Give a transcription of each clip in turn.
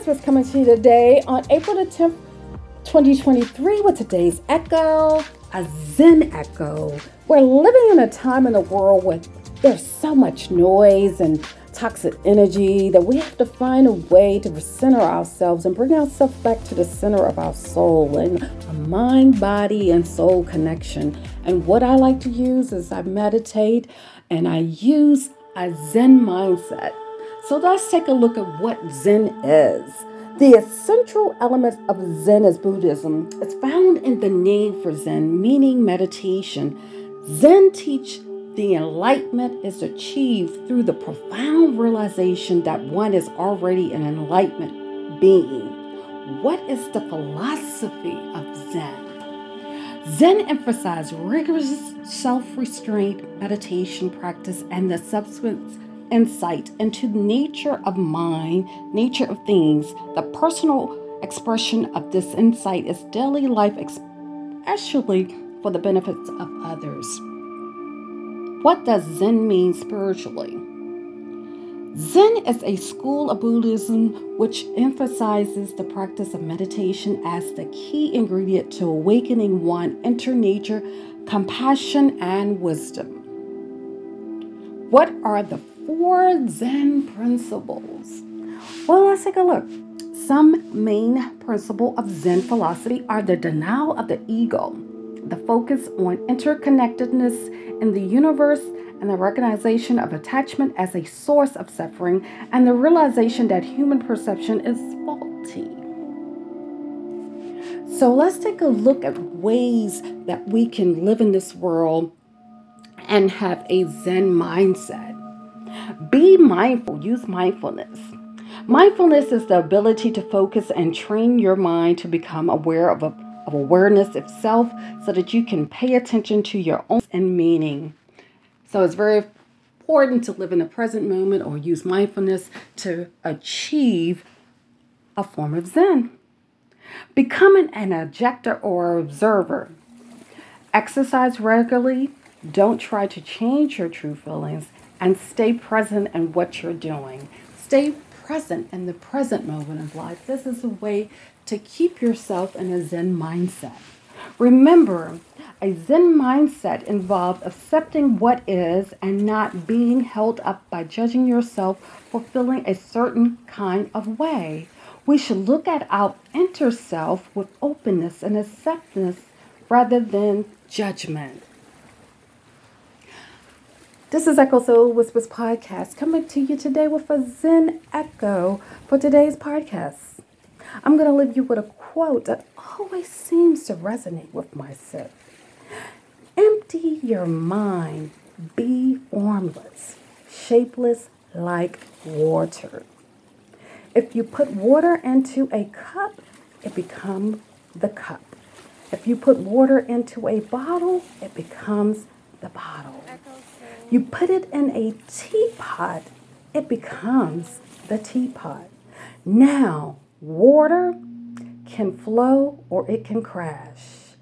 Whispers coming to you today on April the 10th, 2023 with today's Echo, a Zen Echo. We're living in a time in the world where there's so much noise and toxic energy that we have to find a way to center ourselves and bring ourselves back to the center of our soul and a mind, body, and soul connection. And what I like to use is I meditate and I use a Zen mindset. So let's take a look at what Zen is. The essential element of Zen is Buddhism. It's found in the name for Zen, meaning meditation. Zen teach the enlightenment is achieved through the profound realization that one is already an enlightenment being. What is the philosophy of Zen? Zen emphasizes rigorous self restraint, meditation practice, and the subsequent insight into the nature of mind, nature of things. The personal expression of this insight is daily life, especially for the benefits of others. What does Zen mean spiritually? Zen is a school of Buddhism which emphasizes the practice of meditation as the key ingredient to awakening one inner nature, compassion, and wisdom. What are the four Zen principles? Well, let's take a look. Some main principle of Zen philosophy are the denial of the ego, the focus on interconnectedness in the universe and the recognition of attachment as a source of suffering and the realization that human perception is faulty. So let's take a look at ways that we can live in this world and have a Zen mindset. Be mindful, use mindfulness. Mindfulness is the ability to focus and train your mind to become aware of a of awareness of self so that you can pay attention to your own and meaning. So it's very important to live in the present moment or use mindfulness to achieve a form of Zen. Becoming an objector or observer. Exercise regularly. Don't try to change your true feelings and stay present in what you're doing. Stay present in the present moment of life. This is a way to keep yourself in a Zen mindset. Remember, a Zen mindset involves accepting what is and not being held up by judging yourself for feeling a certain kind of way. We should look at our inner self with openness and acceptance rather than judgment. This is Echo Soul Whispers Podcast coming to you today with a Zen Echo for today's podcast. I'm going to leave you with a quote that always seems to resonate with myself. Empty your mind, be formless, shapeless like water. If you put water into a cup, it becomes the cup. If you put water into a bottle, it becomes the bottle. You put it in a teapot, it becomes the teapot. Now, Water can flow or it can crash.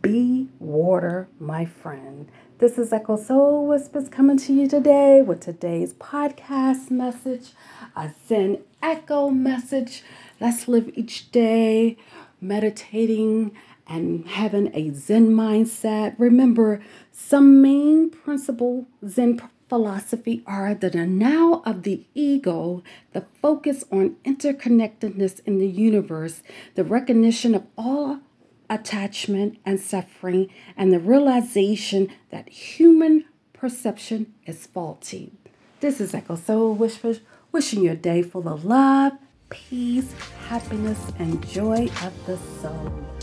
Be water, my friend. This is Echo Soul Whispers coming to you today with today's podcast message, a Zen Echo message. Let's live each day meditating and having a Zen mindset. Remember, some main principle Zen philosophy are the denial of the ego, the focus on interconnectedness in the universe, the recognition of all attachment and suffering, and the realization that human perception is faulty. This is Echo Soul Whispers, wishing you a day full of love, peace, happiness, and joy of the soul.